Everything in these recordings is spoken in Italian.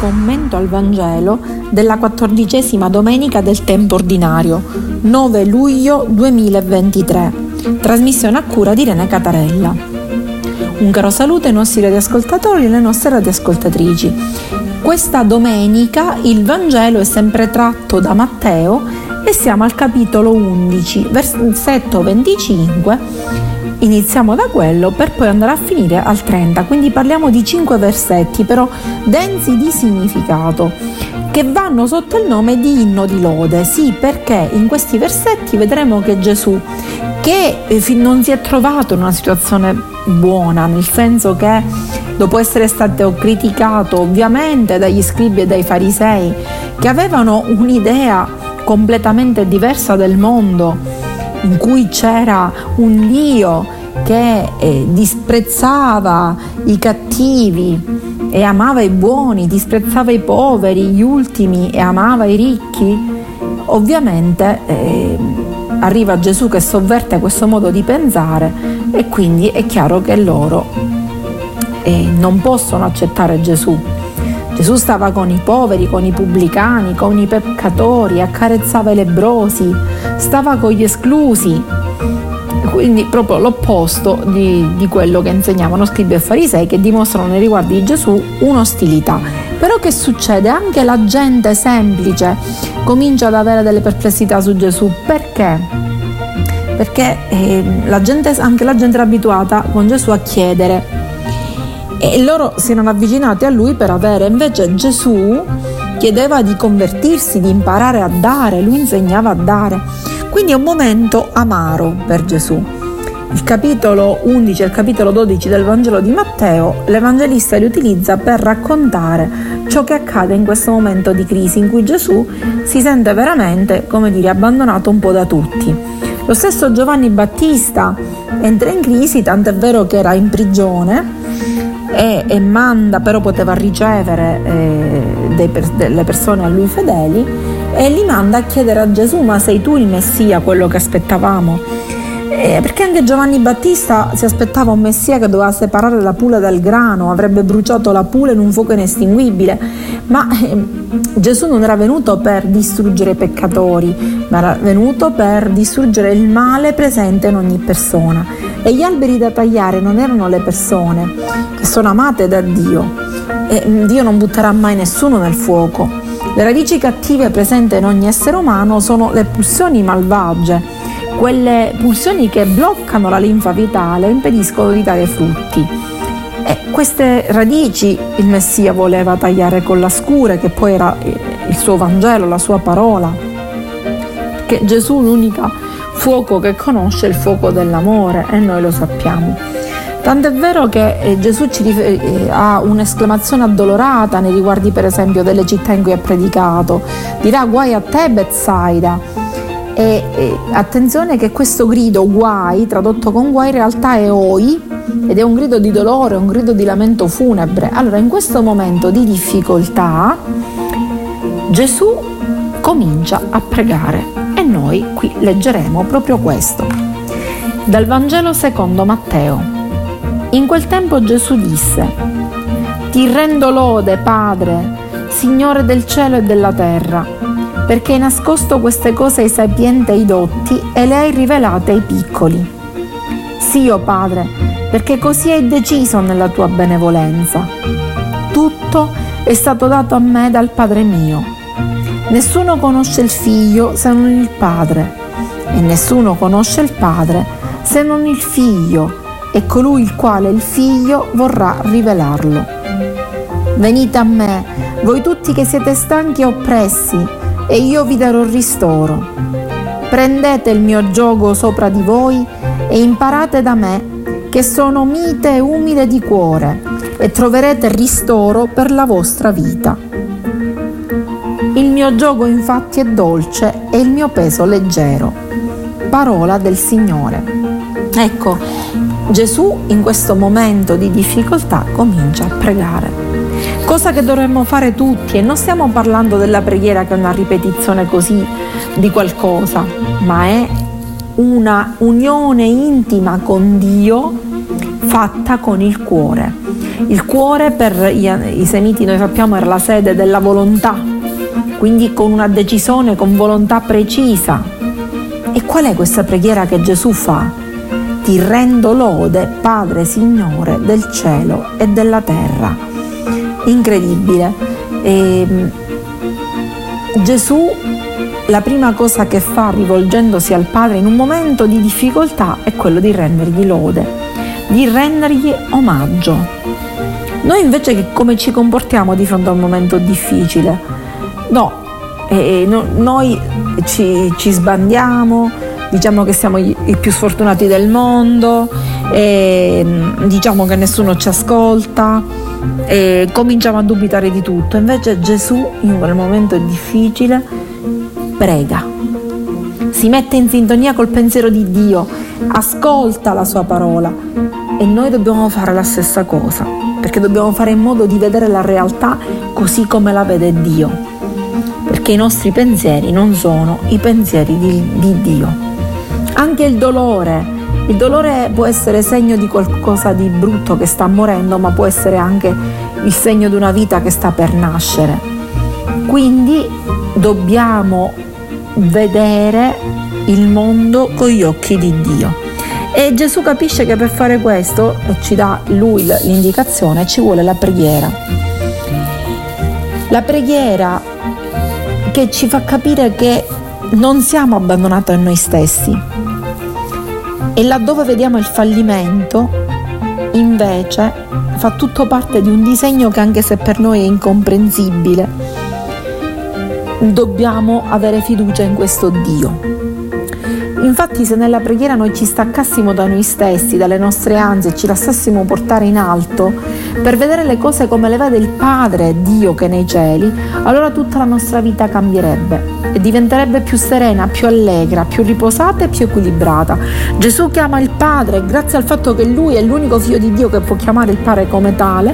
commento al Vangelo della quattordicesima domenica del tempo ordinario, 9 luglio 2023, trasmissione a cura di Irene Catarella. Un caro saluto ai nostri radioascoltatori e alle nostre radioascoltatrici. Questa domenica il Vangelo è sempre tratto da Matteo e siamo al capitolo 11, versetto 25 iniziamo da quello per poi andare a finire al 30, quindi parliamo di 5 versetti però densi di significato che vanno sotto il nome di inno di lode, sì perché in questi versetti vedremo che Gesù che eh, non si è trovato in una situazione buona, nel senso che dopo essere stato criticato ovviamente dagli scribi e dai farisei che avevano un'idea completamente diversa del mondo, in cui c'era un Dio che eh, disprezzava i cattivi e amava i buoni, disprezzava i poveri, gli ultimi e amava i ricchi, ovviamente eh, arriva Gesù che sovverte questo modo di pensare e quindi è chiaro che loro eh, non possono accettare Gesù Gesù stava con i poveri, con i pubblicani, con i peccatori, accarezzava i lebrosi, stava con gli esclusi. Quindi proprio l'opposto di, di quello che insegnavano scribi e farisei che dimostrano nei riguardi di Gesù un'ostilità. Però che succede? Anche la gente semplice comincia ad avere delle perplessità su Gesù. Perché? Perché eh, la gente, anche la gente era abituata con Gesù a chiedere e loro si erano avvicinati a lui per avere, invece Gesù chiedeva di convertirsi, di imparare a dare, lui insegnava a dare. Quindi è un momento amaro per Gesù. Il capitolo 11 e il capitolo 12 del Vangelo di Matteo, l'Evangelista li utilizza per raccontare ciò che accade in questo momento di crisi in cui Gesù si sente veramente, come dire, abbandonato un po' da tutti. Lo stesso Giovanni Battista entra in crisi, tant'è vero che era in prigione e, e manda, però poteva ricevere eh, dei, delle persone a lui fedeli e li manda a chiedere a Gesù ma sei tu il Messia, quello che aspettavamo? Eh, perché anche Giovanni Battista si aspettava un Messia che doveva separare la pula dal grano, avrebbe bruciato la pula in un fuoco inestinguibile, ma eh, Gesù non era venuto per distruggere i peccatori, ma era venuto per distruggere il male presente in ogni persona. E gli alberi da tagliare non erano le persone che sono amate da Dio. E mm, Dio non butterà mai nessuno nel fuoco. Le radici cattive presenti in ogni essere umano sono le pulsioni malvagie, quelle pulsioni che bloccano la linfa vitale e impediscono di dare frutti. E queste radici il Messia voleva tagliare con la scure, che poi era il suo Vangelo, la sua parola. Che Gesù l'unica fuoco che conosce il fuoco dell'amore e noi lo sappiamo. Tant'è vero che eh, Gesù rifer- eh, ha un'esclamazione addolorata nei riguardi per esempio delle città in cui ha predicato. Dirà guai a te Bethsaida. E, e attenzione che questo grido guai, tradotto con guai, in realtà è oi ed è un grido di dolore, un grido di lamento funebre. Allora in questo momento di difficoltà Gesù comincia a pregare noi qui leggeremo proprio questo. Dal Vangelo secondo Matteo. In quel tempo Gesù disse, Ti rendo lode, Padre, Signore del cielo e della terra, perché hai nascosto queste cose ai sapienti e ai dotti e le hai rivelate ai piccoli. Sì, o oh Padre, perché così hai deciso nella tua benevolenza. Tutto è stato dato a me dal Padre mio Nessuno conosce il figlio se non il padre e nessuno conosce il padre se non il figlio e colui il quale il figlio vorrà rivelarlo. Venite a me, voi tutti che siete stanchi e oppressi, e io vi darò ristoro. Prendete il mio gioco sopra di voi e imparate da me, che sono mite e umile di cuore, e troverete ristoro per la vostra vita gioco infatti è dolce e il mio peso leggero. Parola del Signore. Ecco, Gesù in questo momento di difficoltà comincia a pregare. Cosa che dovremmo fare tutti e non stiamo parlando della preghiera che è una ripetizione così di qualcosa, ma è una unione intima con Dio fatta con il cuore. Il cuore per i semiti noi sappiamo era la sede della volontà, quindi con una decisione, con volontà precisa. E qual è questa preghiera che Gesù fa? Ti rendo lode, Padre Signore del cielo e della terra. Incredibile. E ehm, Gesù la prima cosa che fa rivolgendosi al Padre in un momento di difficoltà è quello di rendergli lode, di rendergli omaggio. Noi invece come ci comportiamo di fronte a un momento difficile? No, eh, no noi ci, ci, sbandiamo, diciamo che siamo i, più sfortunati del mondo, eh, diciamo che nessuno ci ascolta, eh, cominciamo a dubitare di tutto. Invece Gesù in quel momento difficile prega, si mette in sintonia col pensiero di Dio, ascolta la sua parola e noi dobbiamo fare la stessa cosa, perché dobbiamo fare in modo di vedere la realtà così come la vede Dio, perché i nostri pensieri non sono i pensieri di, di Dio. Anche il dolore, il dolore può essere segno di qualcosa di brutto che sta morendo, ma può essere anche il segno di una vita che sta per nascere. Quindi dobbiamo vedere il mondo con gli occhi di Dio. E Gesù capisce che per fare questo, e ci dà lui l'indicazione, ci vuole la preghiera. La preghiera che ci fa capire che non siamo abbandonati a noi stessi. E laddove vediamo il fallimento, invece, fa tutto parte di un disegno che anche se per noi è incomprensibile, dobbiamo avere fiducia in questo Dio. Infatti se nella preghiera noi ci staccassimo da noi stessi, dalle nostre ansie, ci lasciassimo portare in alto per vedere le cose come le vede il Padre, Dio che è nei cieli, allora tutta la nostra vita cambierebbe e diventerebbe più serena, più allegra, più riposata e più equilibrata. Gesù chiama il Padre grazie al fatto che Lui è l'unico figlio di Dio che può chiamare il Padre come tale,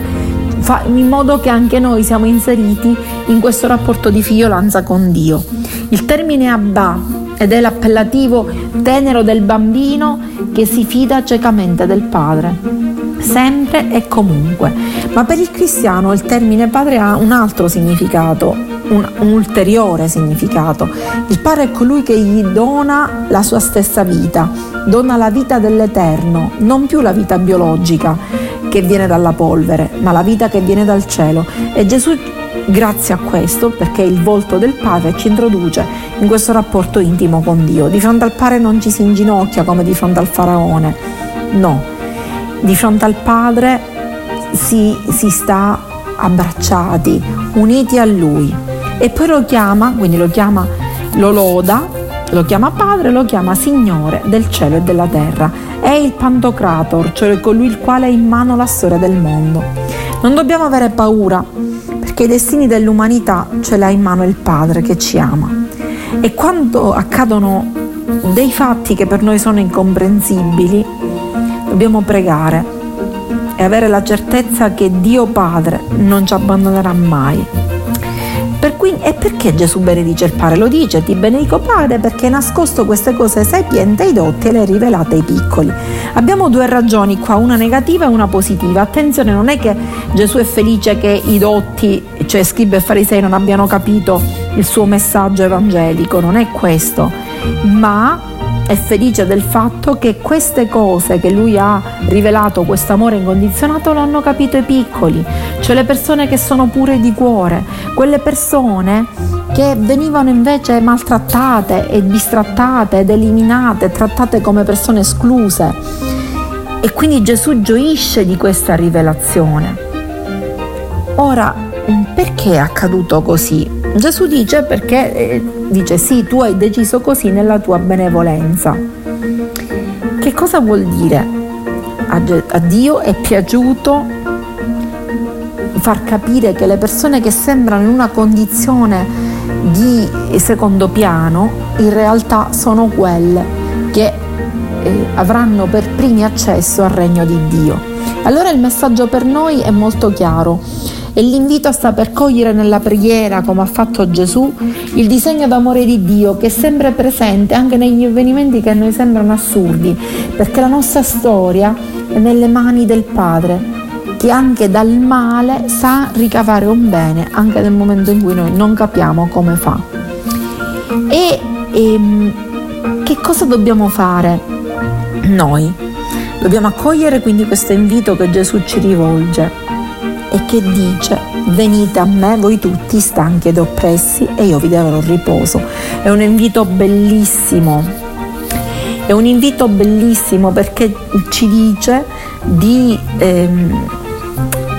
in modo che anche noi siamo inseriti in questo rapporto di figliolanza con Dio. Il termine Abba ed è l'appellativo tenero del bambino che si fida ciecamente del padre, sempre e comunque. Ma per il cristiano il termine padre ha un altro significato, un, un, ulteriore significato. Il padre è colui che gli dona la sua stessa vita, dona la vita dell'eterno, non più la vita biologica che viene dalla polvere, ma la vita che viene dal cielo. E Gesù, grazie a questo, perché il volto del Padre ci introduce in questo rapporto intimo con Dio. Di fronte al Padre non ci si inginocchia come di fronte al Faraone, no. Di fronte al Padre si, si sta abbracciati, uniti a Lui. E poi lo chiama, quindi lo chiama, lo loda, lo chiama Padre, lo chiama Signore del cielo e della terra è il Pantocrator, cioè colui il quale ha in mano la storia del mondo. Non dobbiamo avere paura, perché i destini dell'umanità ce l'ha in mano il Padre che ci ama. E quando accadono dei fatti che per noi sono incomprensibili, dobbiamo pregare e avere la certezza che Dio Padre non ci abbandonerà mai per cui, e perché Gesù benedice il Padre? Lo dice, ti benedico Padre perché hai nascosto queste cose sapienti ai dotti e le hai rivelate ai piccoli. Abbiamo due ragioni qua, una negativa e una positiva. Attenzione, non è che Gesù è felice che i dotti, cioè scribi e farisei, non abbiano capito il suo messaggio evangelico, non è questo, ma è felice del fatto che queste cose che lui ha rivelato, questo amore incondizionato, lo hanno capito i piccoli, cioè le persone che sono pure di cuore, quelle persone che venivano invece maltrattate e bistrattate ed eliminate, trattate come persone escluse. E quindi Gesù gioisce di questa rivelazione. Ora, perché è accaduto così? Gesù dice perché eh, dice sì, tu hai deciso così nella tua benevolenza. Che cosa vuol dire? A, a Dio è piaciuto far capire che le persone che sembrano in una condizione di secondo piano in realtà sono quelle che eh, avranno per primi accesso al regno di Dio. Allora il messaggio per noi è molto chiaro e l'invito a saper cogliere nella preghiera, come ha fatto Gesù, il disegno d'amore di Dio che è sempre presente anche negli avvenimenti che a noi sembrano assurdi, perché la nostra storia è nelle mani del Padre che anche dal male sa ricavare un bene anche nel momento in cui noi non capiamo come fa. E, e ehm, che cosa dobbiamo fare noi? Dobbiamo accogliere quindi questo invito che Gesù ci rivolge e che dice venite a me voi tutti stanchi ed oppressi e io vi darò riposo. È un invito bellissimo, è un invito bellissimo perché ci dice di... Ehm,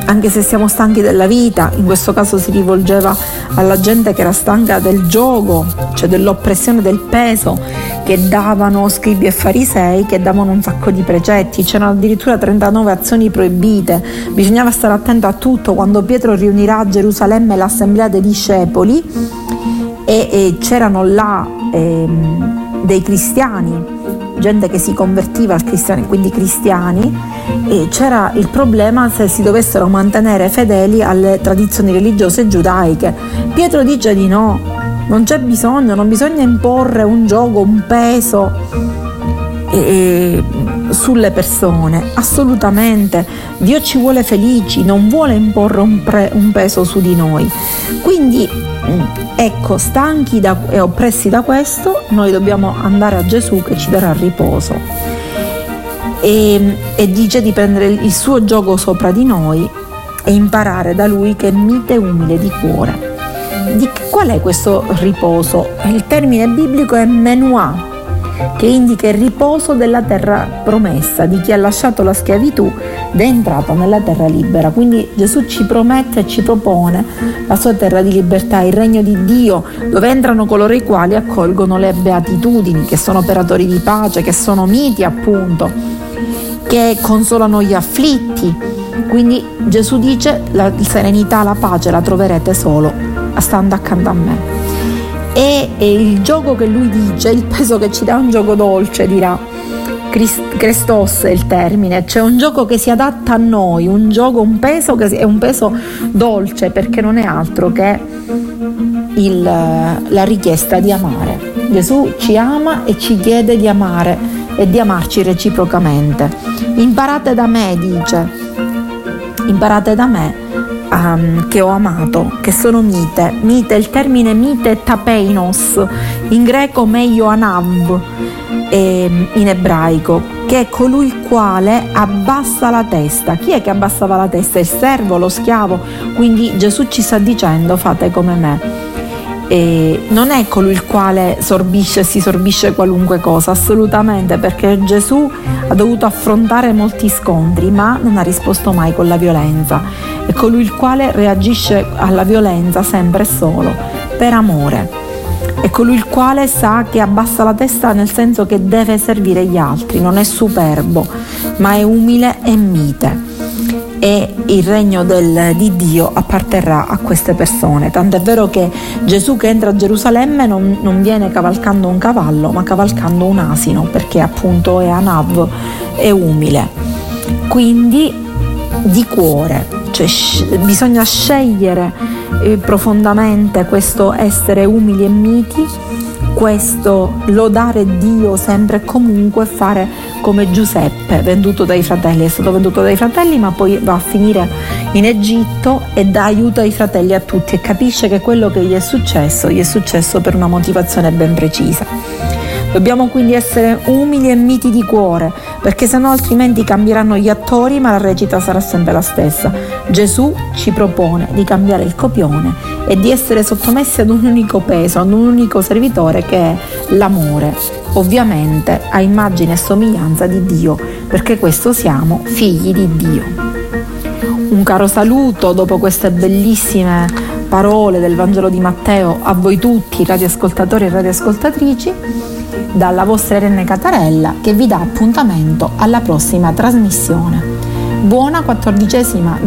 anche se siamo stanchi della vita, in questo caso si rivolgeva alla gente che era stanca del gioco, cioè dell'oppressione del peso che davano scribi e farisei, che davano un sacco di precetti, c'erano addirittura 39 azioni proibite, bisognava stare attento a tutto. Quando Pietro riunirà a Gerusalemme l'assemblea dei discepoli e, e c'erano là eh, dei cristiani gente che si convertiva al cristianesimo, quindi cristiani, e c'era il problema se si dovessero mantenere fedeli alle tradizioni religiose giudaiche. Pietro dice di no, non c'è bisogno, non bisogna imporre un gioco, un peso eh, sulle persone, assolutamente. Dio ci vuole felici, non vuole imporre un, pre, un peso su di noi. Quindi mm, ecco, stanchi da, e oppressi da questo, noi dobbiamo andare a Gesù che ci darà riposo. E, e dice di prendere il suo gioco sopra di noi e imparare da lui che è mite e umile di cuore. Di qual è questo riposo? Il termine biblico è menuah, che indica il riposo della terra promessa, di chi ha lasciato la schiavitù ed è entrato nella terra libera. Quindi Gesù ci promette e ci propone la sua terra di libertà, il regno di Dio, dove entrano coloro i quali accolgono le beatitudini, che sono operatori di pace, che sono miti appunto, che consolano gli afflitti. Quindi Gesù dice la serenità, la pace la troverete solo stando accanto a me e, il gioco che lui dice, il peso che ci dà un gioco dolce, dirà Christos è il termine, cioè un gioco che si adatta a noi, un gioco, un peso che è un peso dolce perché non è altro che il, la richiesta di amare. Gesù ci ama e ci chiede di amare e di amarci reciprocamente. Imparate da me, dice, imparate da me um, che ho amato, che sono mite. Mite, il termine mite è tapeinos, in greco meglio anav, eh, in ebraico, che è colui il quale abbassa la testa. Chi è che abbassava la testa? Il servo, lo schiavo. Quindi Gesù ci sta dicendo fate come me. E non è colui il quale sorbisce si sorbisce qualunque cosa, assolutamente, perché Gesù ha dovuto affrontare molti scontri, ma non ha risposto mai con la violenza. È colui il quale reagisce alla violenza sempre e solo per amore. È colui il quale sa che abbassa la testa nel senso che deve servire gli altri, non è superbo, ma è umile e mite e il regno del, di Dio apparterrà a queste persone. Tant'è vero che Gesù che entra a Gerusalemme non, non viene cavalcando un cavallo, ma cavalcando un asino, perché appunto è Anav, è umile. Quindi di cuore, cioè bisogna scegliere eh, profondamente questo essere umili e miti questo lodare Dio sempre e comunque fare come Giuseppe, venduto dai fratelli, è stato venduto dai fratelli ma poi va a finire in Egitto e dà aiuto ai fratelli a tutti e capisce che quello che gli è successo gli è successo per una motivazione ben precisa. Dobbiamo quindi essere umili e miti di cuore, perché se no altrimenti cambieranno gli attori, ma la recita sarà sempre la stessa. Gesù ci propone di cambiare il copione e di essere sottomessi ad un unico peso, ad un unico servitore che è l'amore, ovviamente a immagine e somiglianza di Dio, perché questo siamo figli di Dio. Un caro saluto dopo queste bellissime parole del Vangelo di Matteo a voi tutti, radioascoltatori e radioascoltatrici dalla vostra Irene Catarella che vi dà appuntamento alla prossima trasmissione. Buona quattordicesima